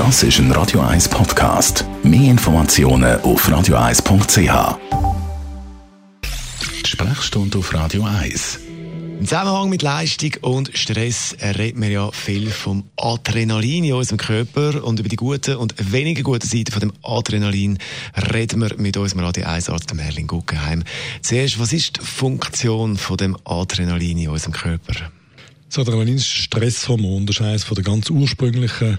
Das ist ein Radio 1 Podcast. Mehr Informationen auf radio1.ch. Sprechstunde auf Radio 1. Im Zusammenhang mit Leistung und Stress reden wir ja viel vom Adrenalin in unserem Körper und über die guten und weniger guten Seiten von dem Adrenalin reden wir mit unserem Radio 1 Arzt Merlin Guggenheim. Zuerst, was ist die Funktion von dem Adrenalin in unserem Körper? Das Adrenalin ist ein Stresshormon. Das ist eines der ganz ursprünglichen,